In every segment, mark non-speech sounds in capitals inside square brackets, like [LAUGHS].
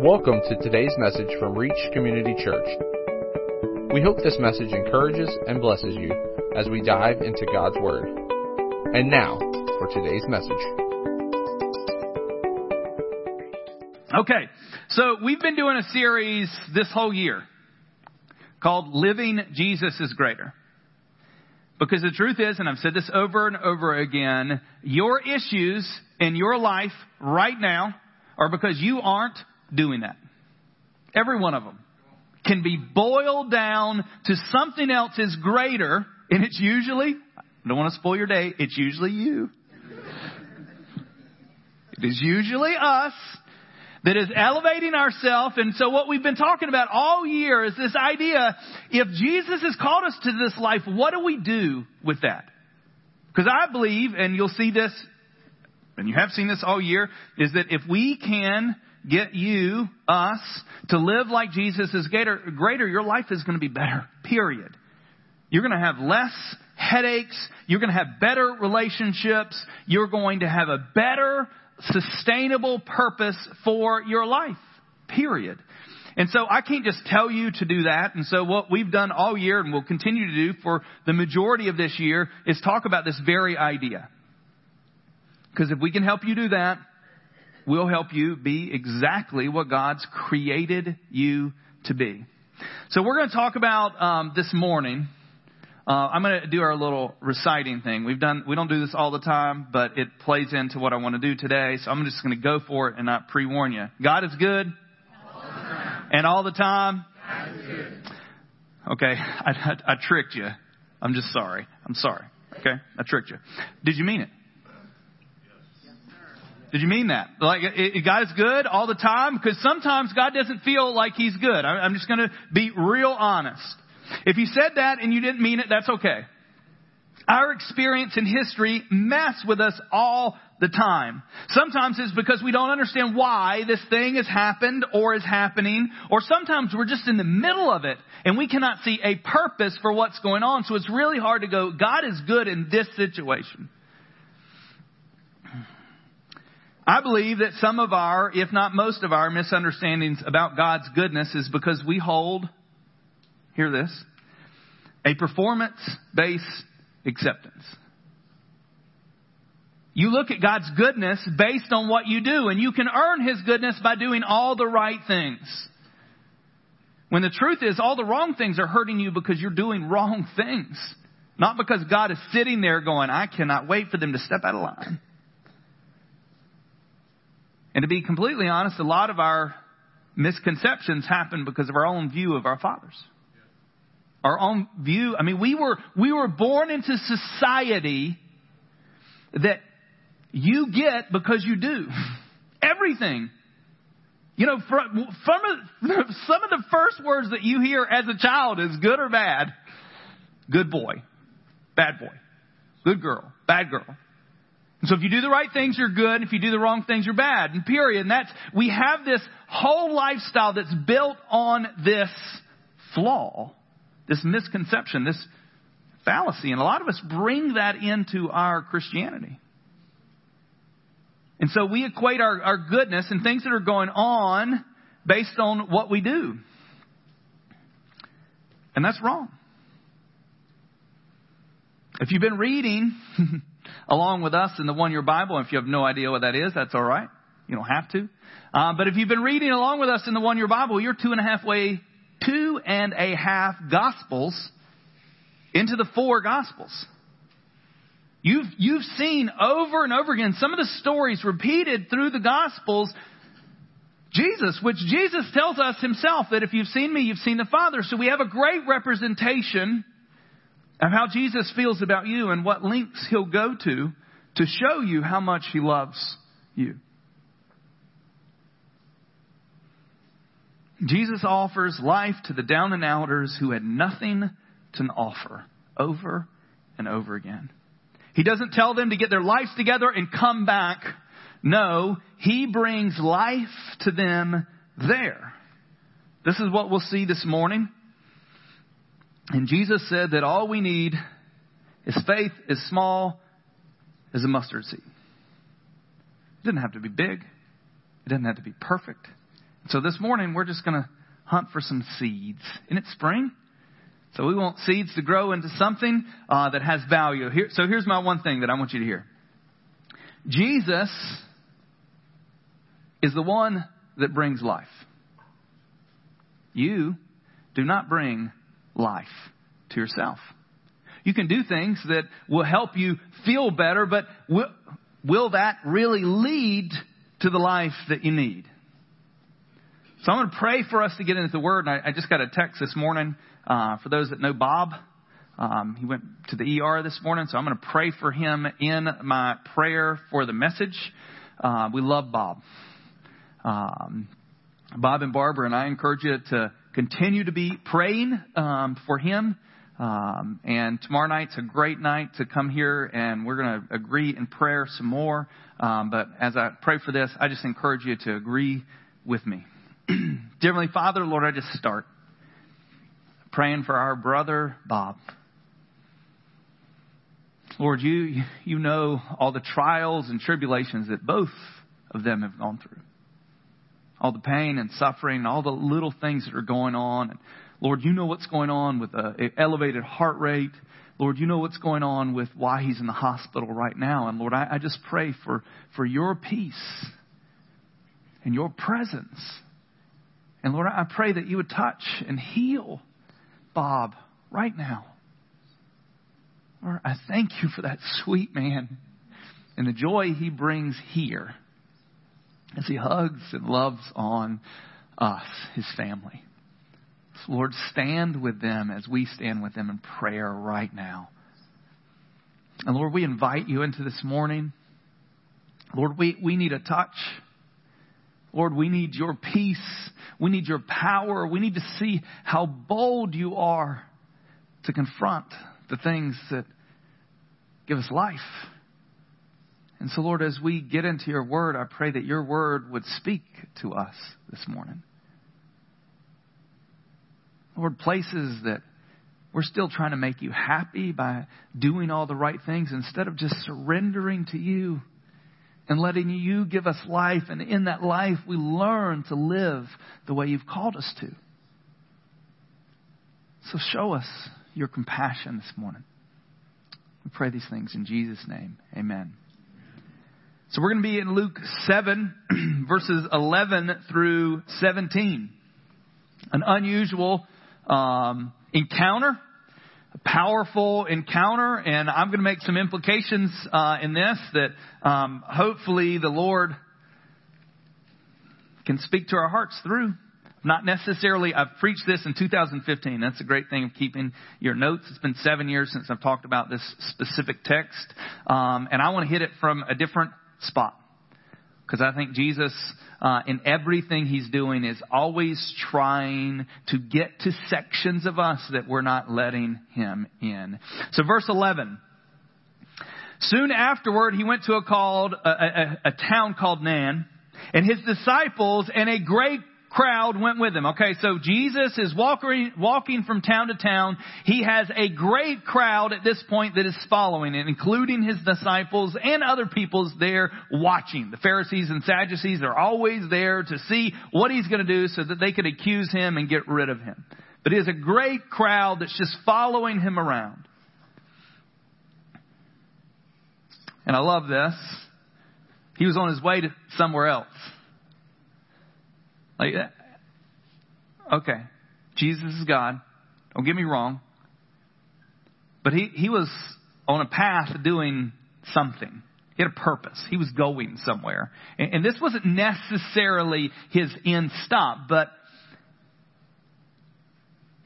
Welcome to today's message from Reach Community Church. We hope this message encourages and blesses you as we dive into God's Word. And now, for today's message. Okay, so we've been doing a series this whole year called Living Jesus is Greater. Because the truth is, and I've said this over and over again, your issues in your life right now are because you aren't doing that. Every one of them can be boiled down to something else is greater, and it's usually, I don't want to spoil your day, it's usually you. It is usually us that is elevating ourselves. And so what we've been talking about all year is this idea, if Jesus has called us to this life, what do we do with that? Because I believe, and you'll see this, and you have seen this all year, is that if we can get you, us, to live like Jesus is greater, greater your life is going to be better. Period. You're going to have less headaches. You're going to have better relationships. You're going to have a better, sustainable purpose for your life. Period. And so I can't just tell you to do that. And so what we've done all year and will continue to do for the majority of this year is talk about this very idea. Because if we can help you do that, will help you be exactly what God's created you to be. So we're going to talk about um, this morning. Uh, I'm going to do our little reciting thing. We've done we don't do this all the time, but it plays into what I want to do today. So I'm just going to go for it and not pre-warn you. God is good, and all the time. Okay, [LAUGHS] I, I, I tricked you. I'm just sorry. I'm sorry. Okay, I tricked you. Did you mean it? Did you mean that? Like, it, God is good all the time? Because sometimes God doesn't feel like He's good. I'm just going to be real honest. If you said that and you didn't mean it, that's okay. Our experience in history mess with us all the time. Sometimes it's because we don't understand why this thing has happened or is happening, or sometimes we're just in the middle of it and we cannot see a purpose for what's going on. So it's really hard to go, God is good in this situation. I believe that some of our, if not most of our misunderstandings about God's goodness is because we hold, hear this, a performance based acceptance. You look at God's goodness based on what you do, and you can earn His goodness by doing all the right things. When the truth is, all the wrong things are hurting you because you're doing wrong things. Not because God is sitting there going, I cannot wait for them to step out of line. And to be completely honest, a lot of our misconceptions happen because of our own view of our fathers. Our own view. I mean, we were, we were born into society that you get because you do. [LAUGHS] Everything. You know, from, [LAUGHS] some of the first words that you hear as a child is good or bad. Good boy. Bad boy. Good girl. Bad girl. And so if you do the right things, you're good. If you do the wrong things, you're bad. And period. And that's, we have this whole lifestyle that's built on this flaw, this misconception, this fallacy. And a lot of us bring that into our Christianity. And so we equate our, our goodness and things that are going on based on what we do. And that's wrong. If you've been reading [LAUGHS] along with us in the one year Bible. If you have no idea what that is, that's all right. You don't have to. Uh, but if you've been reading along with us in the one year Bible, you're two and a half way, two and a half gospels into the four gospels. You've, you've seen over and over again some of the stories repeated through the gospels Jesus, which Jesus tells us himself that if you've seen me, you've seen the Father. So we have a great representation of how Jesus feels about you and what links he'll go to to show you how much he loves you. Jesus offers life to the down and outers who had nothing to offer over and over again. He doesn't tell them to get their lives together and come back. No, he brings life to them there. This is what we'll see this morning. And Jesus said that all we need is faith as small as a mustard seed. It doesn't have to be big. It doesn't have to be perfect. So this morning, we're just going to hunt for some seeds. Isn't it spring? So we want seeds to grow into something uh, that has value. Here, so here's my one thing that I want you to hear Jesus is the one that brings life. You do not bring life to yourself. You can do things that will help you feel better, but will, will that really lead to the life that you need? So I'm going to pray for us to get into the Word. And I, I just got a text this morning uh, for those that know Bob. Um, he went to the ER this morning, so I'm going to pray for him in my prayer for the message. Uh, we love Bob. Um, Bob and Barbara, and I encourage you to continue to be praying um, for him. Um, and tomorrow night's a great night to come here, and we're going to agree in prayer some more. Um, but as I pray for this, I just encourage you to agree with me. [CLEARS THROAT] Dear Heavenly Father, Lord, I just start praying for our brother Bob. Lord, you, you know all the trials and tribulations that both of them have gone through. All the pain and suffering, all the little things that are going on. And Lord, you know what's going on with an elevated heart rate. Lord, you know what's going on with why he's in the hospital right now. And Lord, I, I just pray for, for your peace and your presence. And Lord, I pray that you would touch and heal Bob right now. Lord, I thank you for that sweet man and the joy he brings here as he hugs and loves on us, his family. So Lord, stand with them as we stand with them in prayer right now. And Lord, we invite you into this morning. Lord, we, we need a touch. Lord, we need your peace. We need your power. We need to see how bold you are to confront the things that give us life. And so, Lord, as we get into your word, I pray that your word would speak to us this morning. Lord, places that we're still trying to make you happy by doing all the right things instead of just surrendering to you and letting you give us life. And in that life, we learn to live the way you've called us to. So show us your compassion this morning. We pray these things in Jesus' name. Amen. So we're going to be in Luke 7, [CLEARS THROAT] verses 11 through 17. An unusual um, encounter, a powerful encounter, and I'm going to make some implications uh, in this that um, hopefully the Lord can speak to our hearts through. Not necessarily, I've preached this in 2015. That's a great thing of keeping your notes. It's been seven years since I've talked about this specific text. Um, and I want to hit it from a different spot. Because I think Jesus, uh, in everything he's doing, is always trying to get to sections of us that we're not letting him in. So, verse 11. Soon afterward, he went to a called a, a, a town called Nain, and his disciples and a great crowd went with him. Okay, so Jesus is walking, walking from town to town. He has a great crowd at this point that is following it, including his disciples and other people's there watching. The Pharisees and Sadducees are always there to see what he's going to do so that they could accuse him and get rid of him. But he has a great crowd that's just following him around. And I love this. He was on his way to somewhere else. Like, uh, okay, Jesus is God. Don't get me wrong. But he, he was on a path doing something. He had a purpose. He was going somewhere. And, and this wasn't necessarily his end stop, but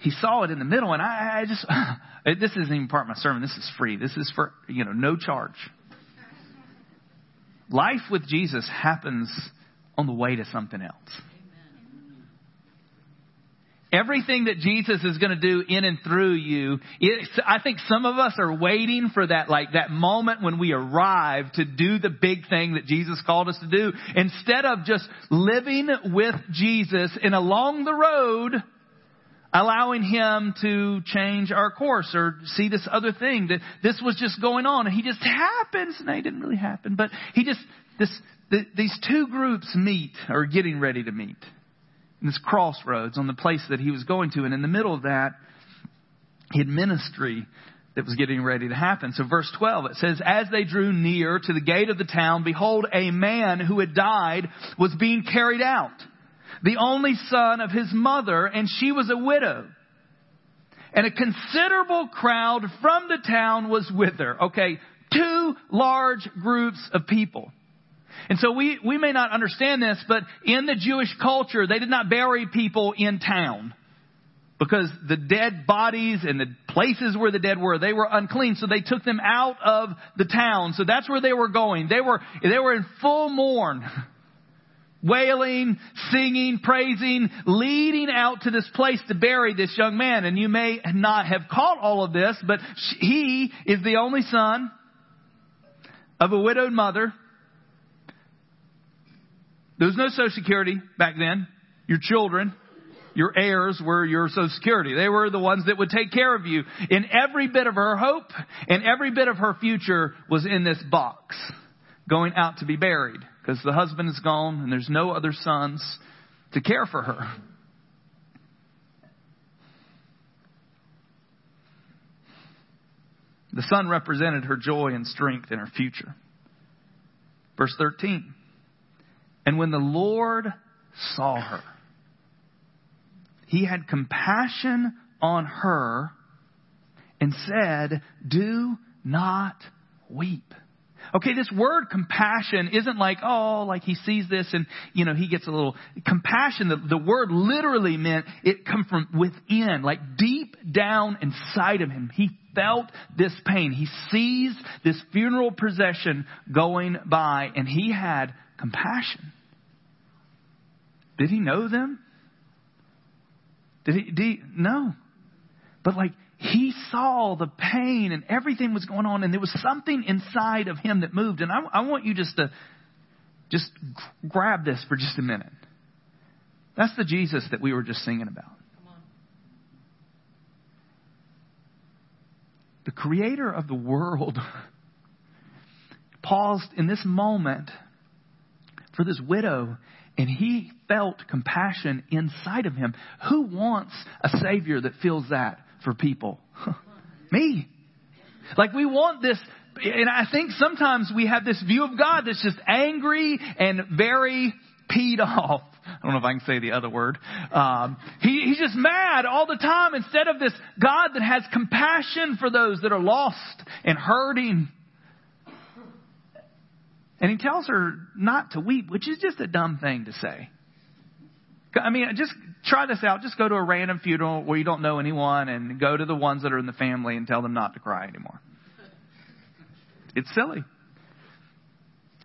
he saw it in the middle, and I, I just, [LAUGHS] this isn't even part of my sermon. This is free. This is for, you know, no charge. Life with Jesus happens on the way to something else. Everything that Jesus is going to do in and through you, I think some of us are waiting for that, like that moment when we arrive to do the big thing that Jesus called us to do. Instead of just living with Jesus and along the road, allowing him to change our course or see this other thing that this was just going on and he just happens. No, he didn't really happen, but he just, this, the, these two groups meet or getting ready to meet. This crossroads on the place that he was going to. And in the middle of that, he had ministry that was getting ready to happen. So verse 12, it says, As they drew near to the gate of the town, behold, a man who had died was being carried out, the only son of his mother, and she was a widow. And a considerable crowd from the town was with her. Okay, two large groups of people. And so we, we may not understand this, but in the Jewish culture, they did not bury people in town because the dead bodies and the places where the dead were, they were unclean. So they took them out of the town. So that's where they were going. They were, they were in full mourn. [LAUGHS] Wailing, singing, praising, leading out to this place to bury this young man. And you may not have caught all of this, but he is the only son of a widowed mother. There was no social security back then. Your children your heirs were your social security. They were the ones that would take care of you. And every bit of her hope and every bit of her future was in this box, going out to be buried because the husband is gone and there's no other sons to care for her. The son represented her joy and strength in her future. Verse 13. And when the Lord saw her, he had compassion on her and said, Do not weep. Okay, this word compassion isn't like, oh, like he sees this and, you know, he gets a little compassion. The, the word literally meant it come from within, like deep down inside of him. He felt this pain. He sees this funeral procession going by and he had compassion. Did he know them? Did he, did he? No. But like, he saw the pain and everything was going on and there was something inside of him that moved. And I, I want you just to, just grab this for just a minute. That's the Jesus that we were just singing about. The creator of the world [LAUGHS] paused in this moment for this widow and he felt compassion inside of him. Who wants a Savior that feels that for people? [LAUGHS] Me. Like we want this, and I think sometimes we have this view of God that's just angry and very peed off. I don't know if I can say the other word. Um, he, he's just mad all the time instead of this God that has compassion for those that are lost and hurting and he tells her not to weep, which is just a dumb thing to say. I mean, just try this out. Just go to a random funeral where you don't know anyone and go to the ones that are in the family and tell them not to cry anymore. It's silly.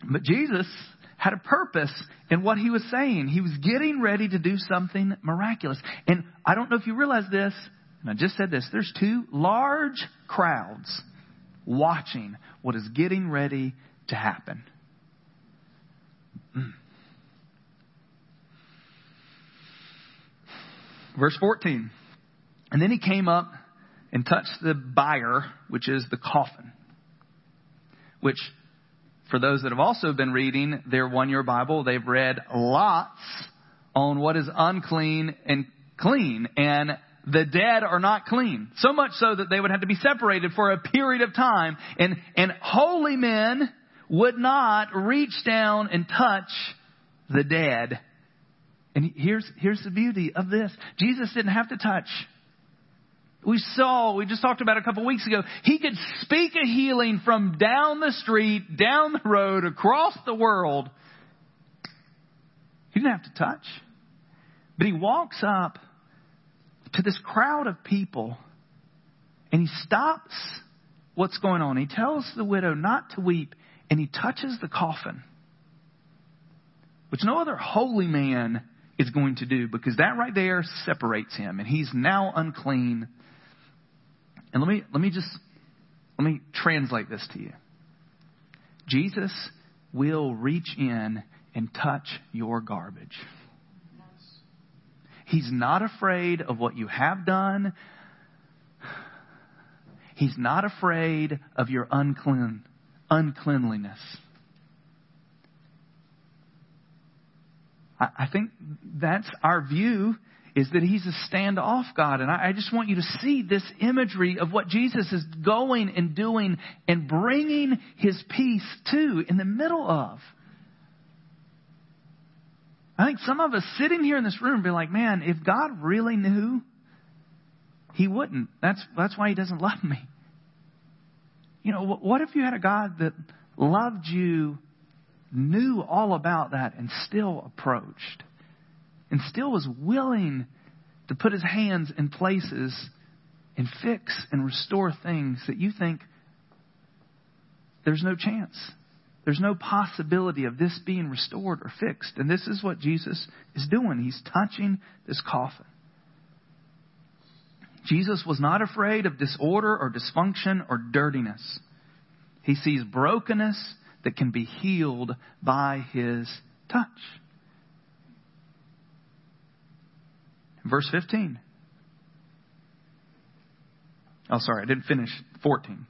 But Jesus had a purpose in what he was saying. He was getting ready to do something miraculous. And I don't know if you realize this, and I just said this, there's two large crowds watching what is getting ready to happen. Verse 14. And then he came up and touched the bier, which is the coffin, which for those that have also been reading their one year Bible, they've read lots on what is unclean and clean. And the dead are not clean. So much so that they would have to be separated for a period of time. And, and holy men would not reach down and touch the dead. And here's, here's the beauty of this. Jesus didn't have to touch. We saw, we just talked about a couple weeks ago, he could speak a healing from down the street, down the road, across the world. He didn't have to touch. But he walks up to this crowd of people and he stops what's going on. He tells the widow not to weep and he touches the coffin which no other holy man is going to do because that right there separates him and he's now unclean. And let me, let me just, let me translate this to you. Jesus will reach in and touch your garbage. He's not afraid of what you have done. He's not afraid of your unclean, uncleanliness. I, I think that's our view is that he's a standoff God. And I, I just want you to see this imagery of what Jesus is going and doing and bringing his peace to in the middle of. I think some of us sitting here in this room be like, man, if God really knew, he wouldn't. That's, that's why he doesn't love me. You know, what if you had a God that loved you, knew all about that, and still approached? and still was willing to put his hands in places and fix and restore things that you think there's no chance. There's no possibility of this being restored or fixed. And this is what Jesus is doing. He's touching this coffin. Jesus was not afraid of disorder or dysfunction or dirtiness. He sees brokenness that can be healed by his touch. Verse 15. Oh, sorry, I didn't finish 14.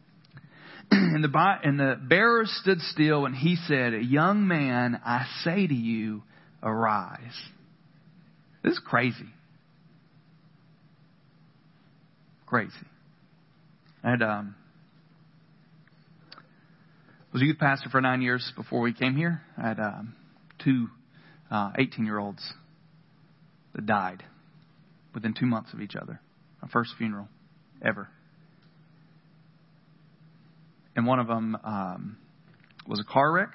[CLEARS THROAT] and, the, and the bearer stood still, and he said, Young man, I say to you, arise. This is crazy. Crazy. Had, um, was a youth pastor for nine years before we came here. I had um, two 18 uh, year olds that died within two months of each other. My first funeral ever. And one of them um, was a car wreck.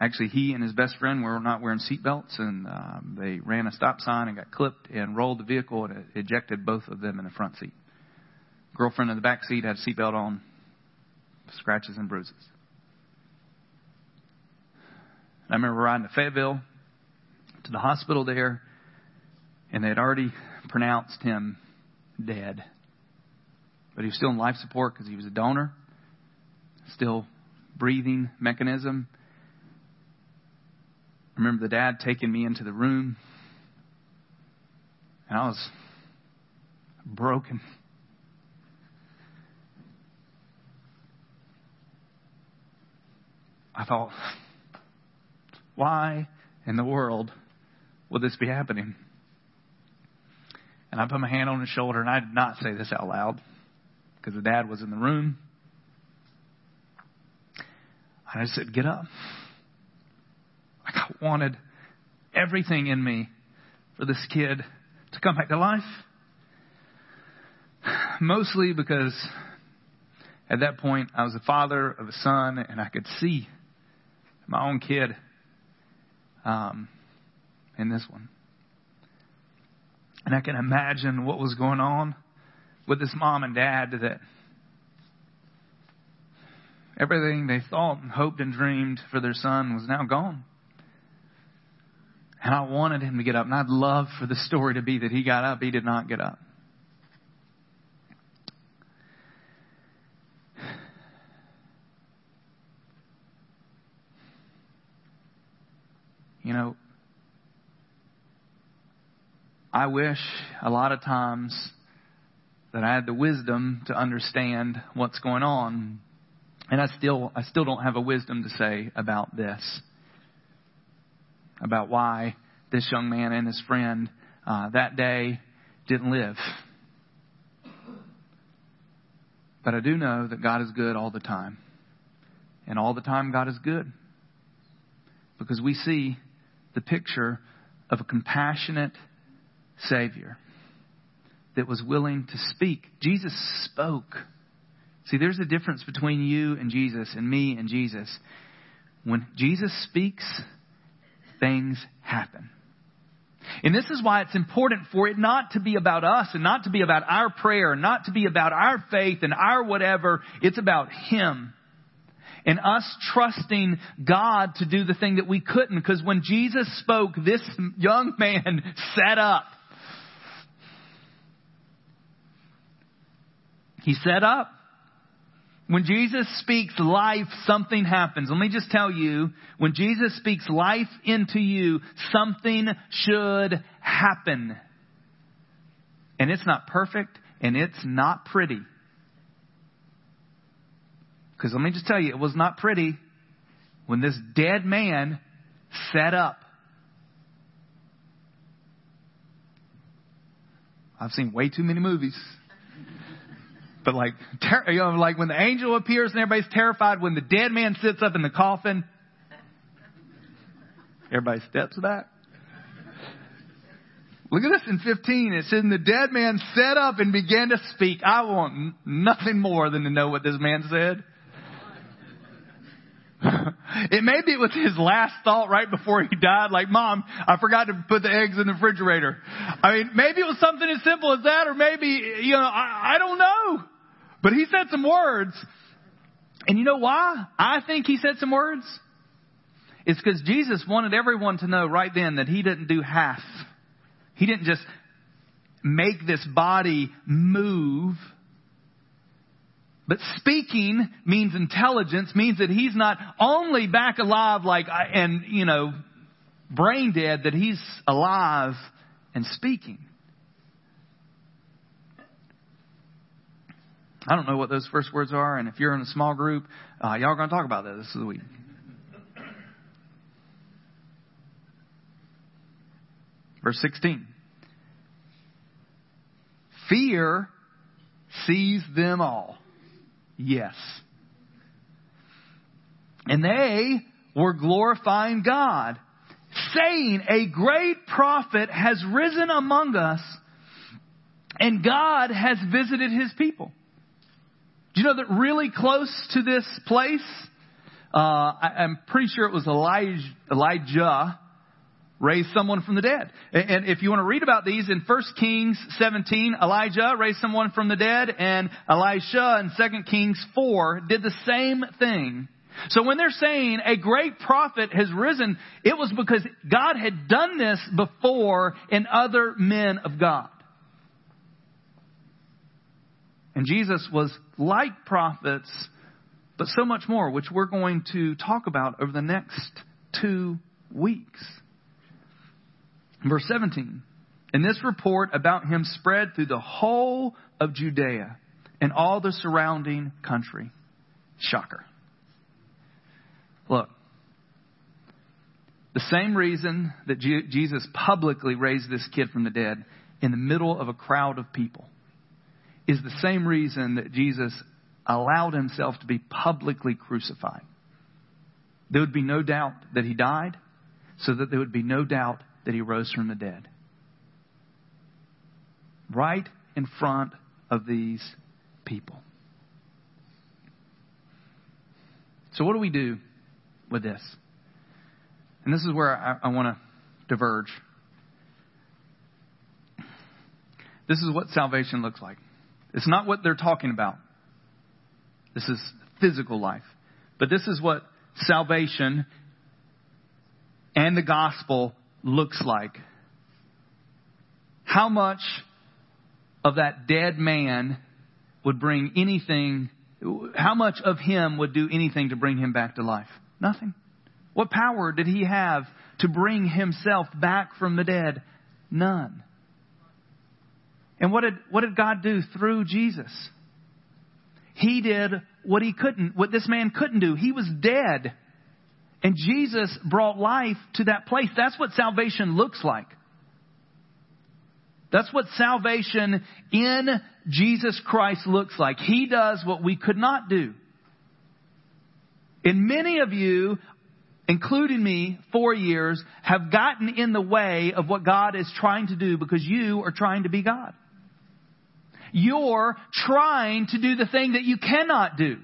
Actually, he and his best friend were not wearing seatbelts, and um, they ran a stop sign and got clipped and rolled the vehicle and ejected both of them in the front seat. Girlfriend in the back seat had a seatbelt on, scratches and bruises. I remember riding to Fayetteville to the hospital there, and they had already pronounced him dead. But he was still in life support because he was a donor, still breathing mechanism. I remember the dad taking me into the room, and I was broken. I thought, why in the world would this be happening? And I put my hand on his shoulder, and I did not say this out loud because the dad was in the room. I said, Get up. Like I wanted everything in me for this kid to come back to life. Mostly because at that point I was the father of a son and I could see my own kid um, in this one. And I can imagine what was going on with this mom and dad that everything they thought and hoped and dreamed for their son was now gone. And I wanted him to get up, and I'd love for the story to be that he got up. He did not get up. You know, I wish a lot of times that I had the wisdom to understand what's going on. And I still, I still don't have a wisdom to say about this. About why this young man and his friend uh, that day didn't live. But I do know that God is good all the time. And all the time, God is good. Because we see the picture of a compassionate Savior that was willing to speak. Jesus spoke. See, there's a difference between you and Jesus and me and Jesus. When Jesus speaks, things happen. And this is why it's important for it not to be about us and not to be about our prayer, and not to be about our faith and our whatever. It's about Him. And us trusting God to do the thing that we couldn't. Because when Jesus spoke, this young man [LAUGHS] sat up. He set up. When Jesus speaks life, something happens. Let me just tell you, when Jesus speaks life into you, something should happen. And it's not perfect and it's not pretty. Because let me just tell you, it was not pretty when this dead man sat up. I've seen way too many movies. But like, ter- you know, like when the angel appears and everybody's terrified, when the dead man sits up in the coffin, everybody steps back. Look at this in 15. It says, and the dead man sat up and began to speak. I want nothing more than to know what this man said. [LAUGHS] it maybe it was his last thought right before he died, like, Mom, I forgot to put the eggs in the refrigerator. I mean, maybe it was something as simple as that, or maybe, you know, I, I don't know. But he said some words. And you know why I think he said some words? It's because Jesus wanted everyone to know right then that he didn't do half. He didn't just make this body move. But speaking means intelligence, means that he's not only back alive like, and, you know, brain dead, that he's alive and speaking. I don't know what those first words are, and if you're in a small group, uh, y'all are going to talk about that this week. Verse 16. Fear sees them all. Yes. And they were glorifying God, saying, A great prophet has risen among us, and God has visited his people. Do you know that really close to this place, uh, I, am pretty sure it was Elijah, Elijah raised someone from the dead. And if you want to read about these in 1 Kings 17, Elijah raised someone from the dead, and Elisha in 2 Kings 4 did the same thing. So when they're saying a great prophet has risen, it was because God had done this before in other men of God. And Jesus was like prophets, but so much more, which we're going to talk about over the next two weeks. Verse 17. And this report about him spread through the whole of Judea and all the surrounding country. Shocker. Look, the same reason that Jesus publicly raised this kid from the dead in the middle of a crowd of people is the same reason that Jesus allowed himself to be publicly crucified. There would be no doubt that he died, so that there would be no doubt that he rose from the dead. Right in front of these people. So, what do we do with this? And this is where I, I want to diverge. This is what salvation looks like. It's not what they're talking about. This is physical life. But this is what salvation and the gospel looks like. How much of that dead man would bring anything, how much of him would do anything to bring him back to life? Nothing. What power did he have to bring himself back from the dead? None. And what did, what did God do through Jesus? He did what he couldn't, what this man couldn't do. He was dead. And Jesus brought life to that place. That's what salvation looks like. That's what salvation in Jesus Christ looks like. He does what we could not do. And many of you, including me, for years, have gotten in the way of what God is trying to do because you are trying to be God. You're trying to do the thing that you cannot do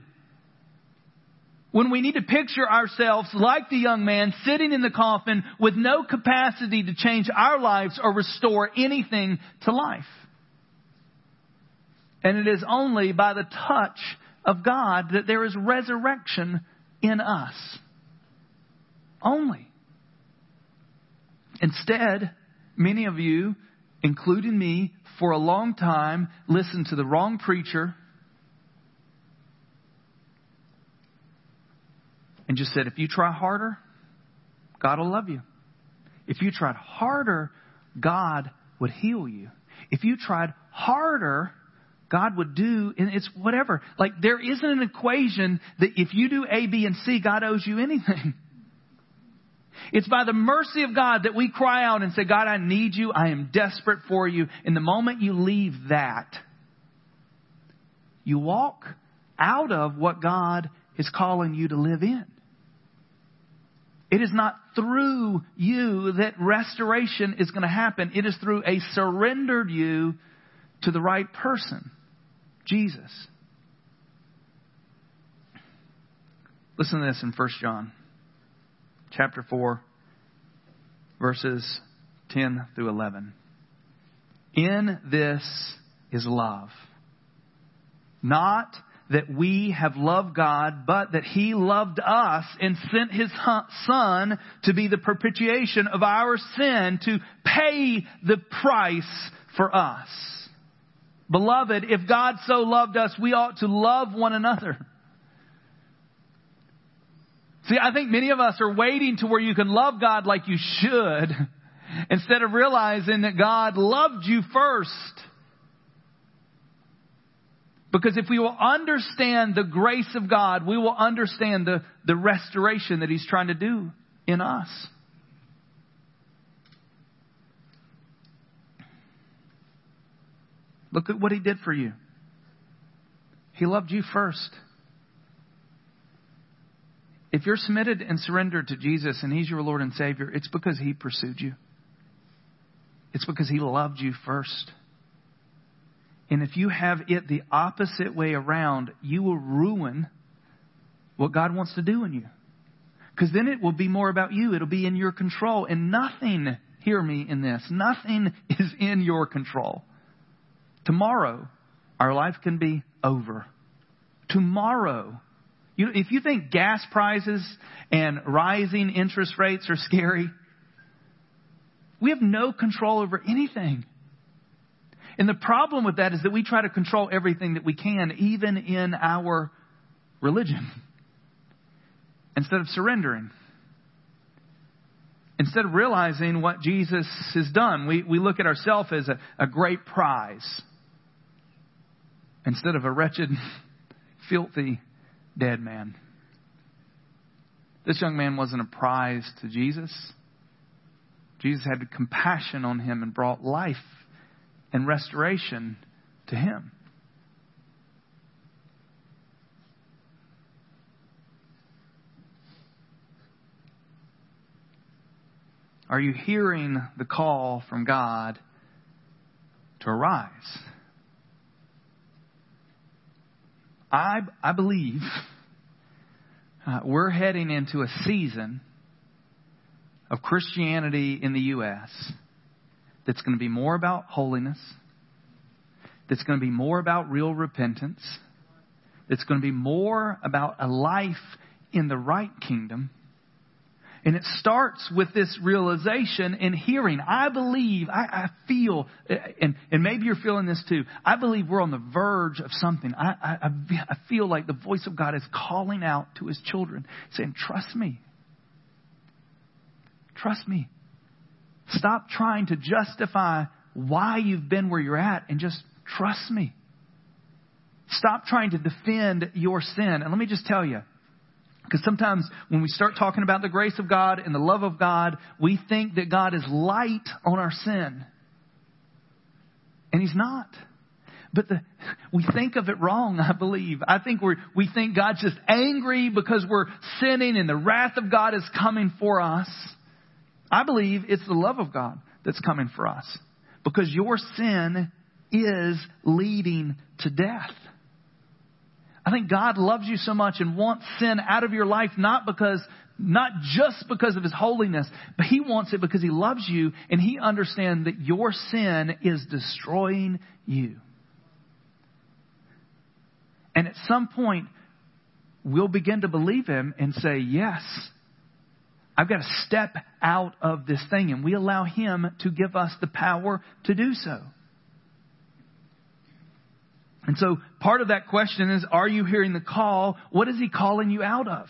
when we need to picture ourselves like the young man sitting in the coffin with no capacity to change our lives or restore anything to life. And it is only by the touch of God that there is resurrection in us. Only. Instead, many of you, including me, for a long time, listened to the wrong preacher and just said, if you try harder, God will love you. If you tried harder, God would heal you. If you tried harder, God would do, and it's whatever. Like there isn't an equation that if you do A, B, and C, God owes you anything. [LAUGHS] It's by the mercy of God that we cry out and say, God, I need you. I am desperate for you. And the moment you leave that, you walk out of what God is calling you to live in. It is not through you that restoration is going to happen. It is through a surrendered you to the right person, Jesus. Listen to this in 1 John chapter 4 verses 10 through 11. In this is love. Not that we have loved God, but that He loved us and sent His Son to be the propitiation of our sin, to pay the price for us. Beloved, if God so loved us, we ought to love one another. See, I think many of us are waiting to where you can love God like you should [LAUGHS] instead of realizing that God loved you first. Because if we will understand the grace of God, we will understand the, the restoration that He's trying to do in us. Look at what He did for you. He loved you first. If you're submitted and surrendered to Jesus and He's your Lord and Savior, it's because He pursued you. It's because He loved you first. And if you have it the opposite way around, you will ruin what God wants to do in you. Because then it will be more about you. It'll be in your control. And nothing, hear me in this, nothing [LAUGHS] is in your control. Tomorrow, our life can be over. Tomorrow, you, know, if you think gas prices and rising interest rates are scary, we have no control over anything. And the problem with that is that we try to control everything that we can, even in our religion, [LAUGHS] instead of surrendering. Instead of realizing what Jesus has done, we, we look at ourselves as a, a great prize instead of a wretched, [LAUGHS] filthy, dead man. This young man wasn't a prize to Jesus. Jesus had compassion on him and brought life and restoration to him. Are you hearing the call from God to arise? I, I believe uh, we're heading into a season of Christianity in the U.S that's going to be more about holiness, that's going to be more about real repentance, that's going to be more about a life in the right kingdom. And it starts with this realization and hearing. I believe, I, I feel, and, and maybe you're feeling this too. I believe we're on the verge of something. I, I, I feel like the voice of God is calling out to his children, saying, Trust me. Trust me. Stop trying to justify why you've been where you're at and just trust me. Stop trying to defend your sin. And let me just tell you, because sometimes when we start talking about the grace of God and the love of God, we think that God is light on our sin. And He's not. But the, we think of it wrong, I believe. I think we we think God's just angry because we're sinning and the wrath of God is coming for us. I believe it's the love of God that's coming for us because your sin is leading to death. I think God loves you so much and wants sin out of your life not because not just because of his holiness, but he wants it because he loves you and he understands that your sin is destroying you. And at some point, we'll begin to believe him and say, Yes, I've got to step out of this thing, and we allow Him to give us the power to do so. And so part of that question is, are you hearing the call? What is He calling you out of?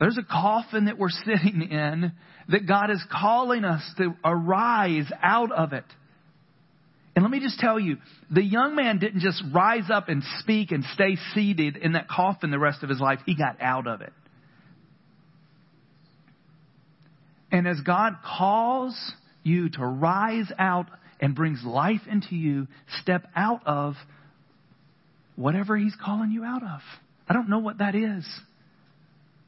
There's a coffin that we're [LAUGHS] sitting in that God is calling us to arise out of it. And let me just tell you, the young man didn't just rise up and speak and stay seated in that coffin the rest of his life. He got out of it. And as God calls you to rise out and brings life into you, step out of whatever He's calling you out of. I don't know what that is.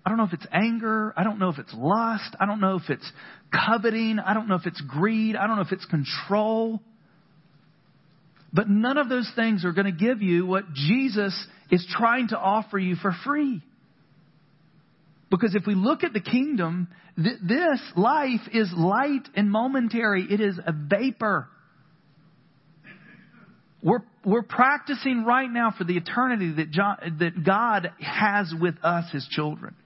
I don't know if it's anger. I don't know if it's lust. I don't know if it's coveting. I don't know if it's greed. I don't know if it's control. But none of those things are going to give you what Jesus is trying to offer you for free. Because if we look at the kingdom, th- this life is light and momentary. It is a vapor. We're, we're practicing right now for the eternity that, John, that God has with us, His children.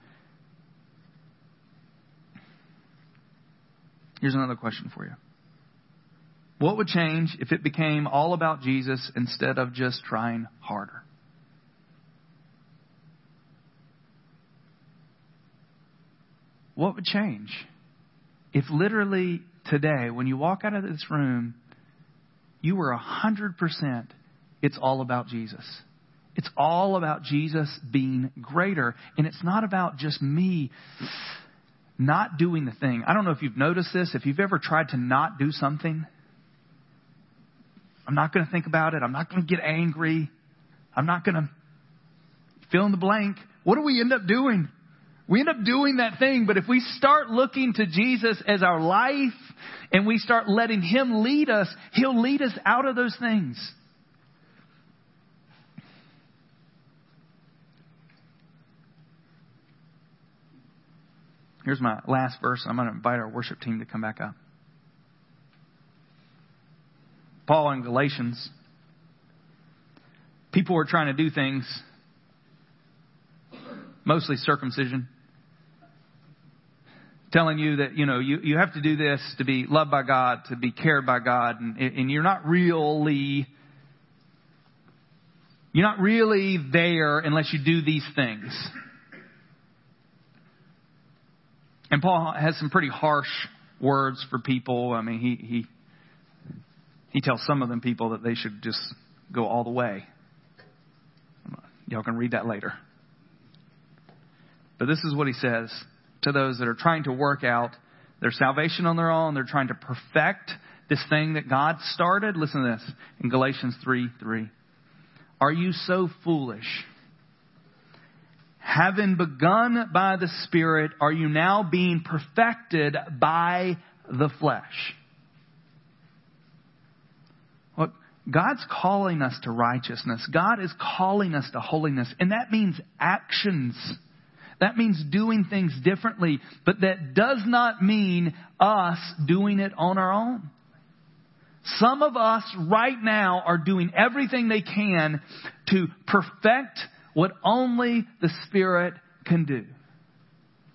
Here's another question for you. What would change if it became all about Jesus instead of just trying harder? What would change if literally today, when you walk out of this room, you were 100% it's all about Jesus? It's all about Jesus being greater. And it's not about just me not doing the thing. I don't know if you've noticed this. If you've ever tried to not do something, I'm not going to think about it. I'm not going to get angry. I'm not going to fill in the blank. What do we end up doing? We end up doing that thing, but if we start looking to Jesus as our life and we start letting Him lead us, He'll lead us out of those things. Here's my last verse. I'm going to invite our worship team to come back up. Paul in Galatians, people were trying to do things, mostly circumcision, telling you that, you know, you, you have to do this to be loved by God, to be cared by God, and, and you're not really, you're not really there unless you do these things. And Paul has some pretty harsh words for people. I mean, he, he, he tells some of them people that they should just go all the way. Y'all can read that later. But this is what he says to those that are trying to work out their salvation on their own. They're trying to perfect this thing that God started. Listen to this in Galatians 3 3. Are you so foolish? having begun by the Spirit, are you now being perfected by the flesh? Look, God's calling us to righteousness. God is calling us to holiness, and that means actions. That means doing things differently, but that does not mean us doing it on our own. Some of us right now are doing everything they can to perfect what only the Spirit can do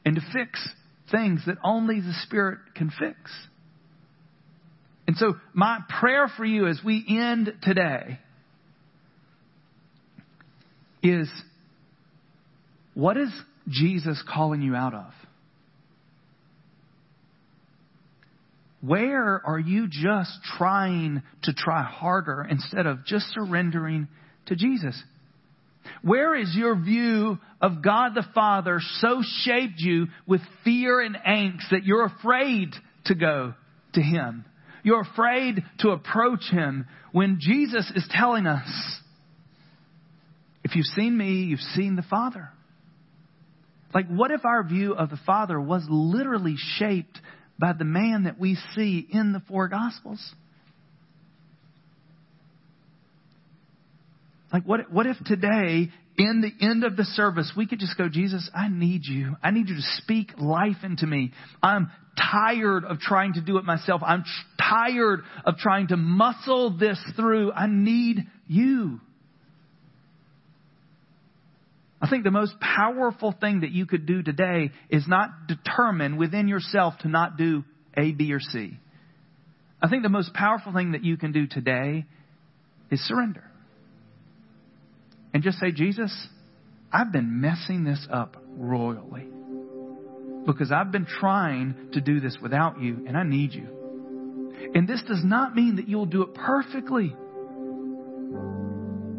and to fix things that only the Spirit can fix. And so, my prayer for you as we end today is what is Jesus calling you out of? Where are you just trying to try harder instead of just surrendering to Jesus? Where is your view of God the Father so shaped you with fear and angst that you're afraid to go to Him? You're afraid to approach Him when Jesus is telling us, if you've seen me, you've seen the Father. Like, what if our view of the Father was literally shaped by the man that we see in the four Gospels? Like, what, what if today, in the end of the service, we could just go, Jesus, I need you. I need you to speak life into me. I'm tired of trying to do it myself. I'm tired of trying to muscle this through. I need you. I think the most powerful thing that you could do today is not determine within yourself to not do A, B, or C. I think the most powerful thing that you can do today is surrender and just say, Jesus, I've been messing this up royally because I've been trying to do this without you and I need you. And this does not mean that you'll do it perfectly.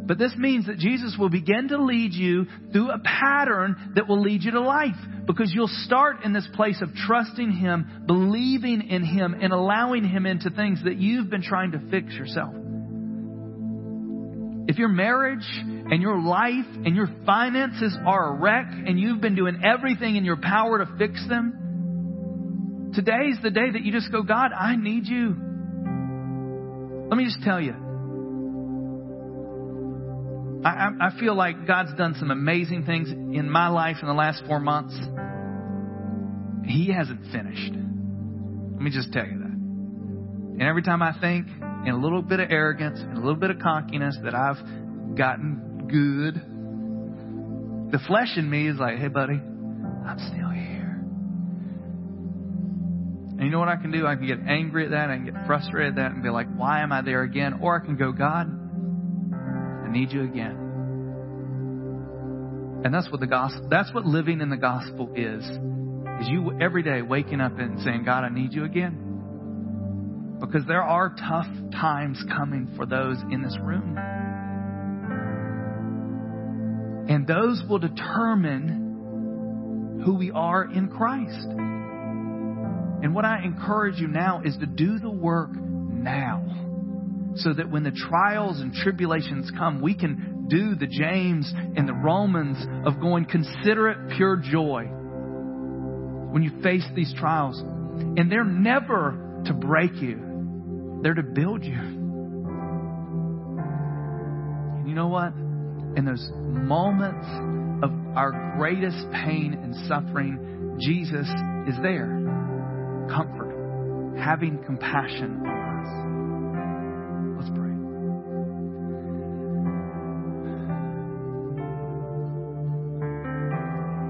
But this means that Jesus will begin to lead you through a pattern that will lead you to life because you'll start in this place of trusting Him, believing in Him, and allowing Him into things that you've been trying to fix yourself. If your marriage and your life and your finances are a wreck and you've been doing everything in your power to fix them, today's the day that you just go, God, I need you. Let me just tell you, I, I, feel like God's done some amazing things in my life in the last four months. He hasn't finished. Let me just tell you that. And every time I think in a little bit of arrogance and a little bit of cockiness that I've gotten good, the flesh in me is like, hey, buddy, I'm still here. And you know what I can do? I can get angry at that. I can get frustrated at that and be like, why am I there again? Or I can go, God, I need you again. And that's what the gospel, that's what living in the gospel is. Is you every day waking up and saying, God, I need you again. Because there are tough times coming for those in this room. And those will determine who we are in Christ. And what I encourage you now is to do the work now so that when the trials and tribulations come, we can do the James and the Romans of going, consider it pure joy when you face these trials. And they're never to break you, they're to build you. And you know what? In those moments of our greatest pain and suffering, Jesus is there, comfort, having compassion on us. Let's pray.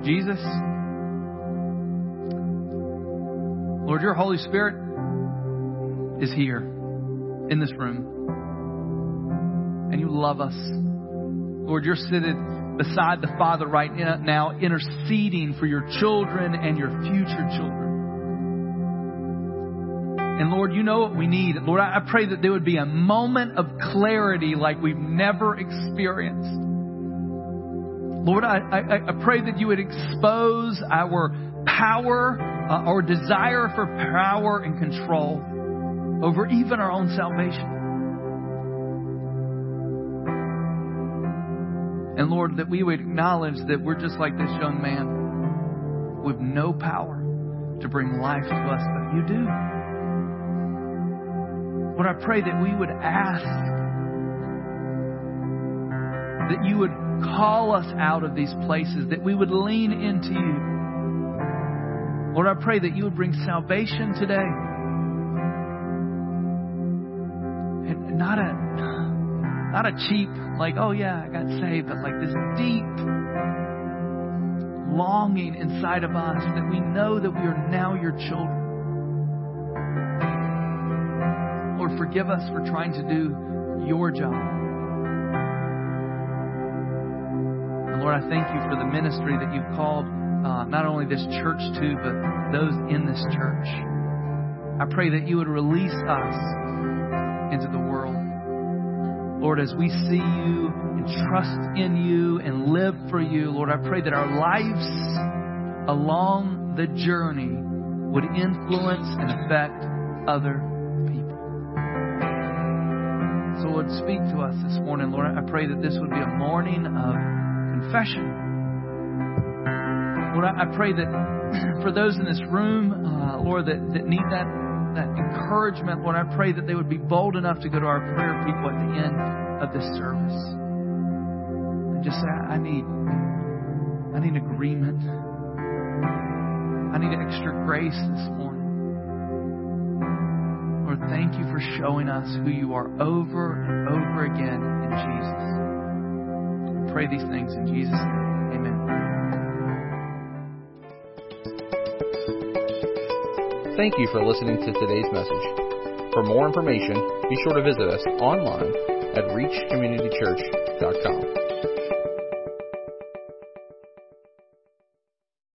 Jesus, Lord, your Holy Spirit is here in this room. And you love us. Lord, you're seated beside the Father right now, interceding for your children and your future children. And Lord, you know what we need. Lord, I pray that there would be a moment of clarity like we've never experienced. Lord, I, I, I pray that you would expose our power, uh, our desire for power and control over even our own salvation. And Lord, that we would acknowledge that we're just like this young man with no power to bring life to us, but you do. Lord, I pray that we would ask that you would call us out of these places, that we would lean into you. Lord, I pray that you would bring salvation today. Not a not a cheap, like, oh yeah, I got saved, but like this deep longing inside of us that we know that we are now your children. Lord, forgive us for trying to do your job. And Lord, I thank you for the ministry that you've called uh, not only this church to, but those in this church. I pray that you would release us into the world. Lord, as we see you and trust in you and live for you, Lord, I pray that our lives along the journey would influence and affect other people. So, Lord, speak to us this morning, Lord. I pray that this would be a morning of confession. Lord, I, pray that [CLEARS THROAT] for those in this room, uh, Lord, that, that need that, that encouragement, Lord, I pray that they would be bold enough to go to our prayer people at the end of this service and just say, I need, I need agreement. I need extra grace this morning. Lord, thank you for showing us who you are over and over again in Jesus pray these things in Jesus' name. Amen. Thank you for listening to today's message. For more information, be sure to visit us online at reachcommunitychurch.com.